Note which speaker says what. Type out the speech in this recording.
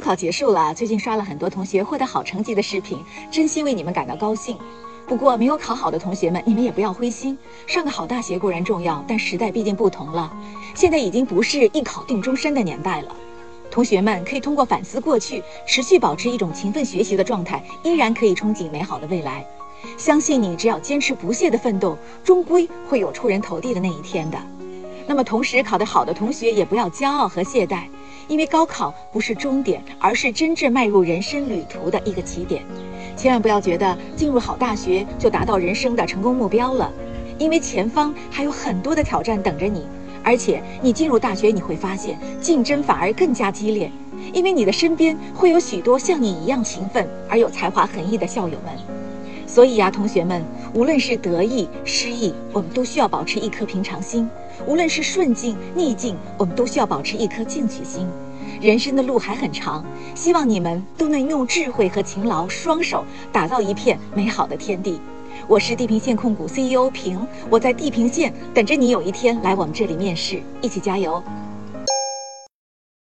Speaker 1: 高考结束了，最近刷了很多同学获得好成绩的视频，真心为你们感到高兴。不过没有考好的同学们，你们也不要灰心。上个好大学固然重要，但时代毕竟不同了，现在已经不是一考定终身的年代了。同学们可以通过反思过去，持续保持一种勤奋学习的状态，依然可以憧憬美好的未来。相信你，只要坚持不懈的奋斗，终归会有出人头地的那一天的。那么，同时考得好的同学也不要骄傲和懈怠。因为高考不是终点，而是真正迈入人生旅途的一个起点。千万不要觉得进入好大学就达到人生的成功目标了，因为前方还有很多的挑战等着你。而且你进入大学，你会发现竞争反而更加激烈，因为你的身边会有许多像你一样勤奋而有才华横溢的校友们。所以呀，同学们，无论是得意失意，我们都需要保持一颗平常心。无论是顺境逆境，我们都需要保持一颗进取心。人生的路还很长，希望你们都能用智慧和勤劳双手打造一片美好的天地。我是地平线控股 CEO 平，我在地平线等着你有一天来我们这里面试，一起加油。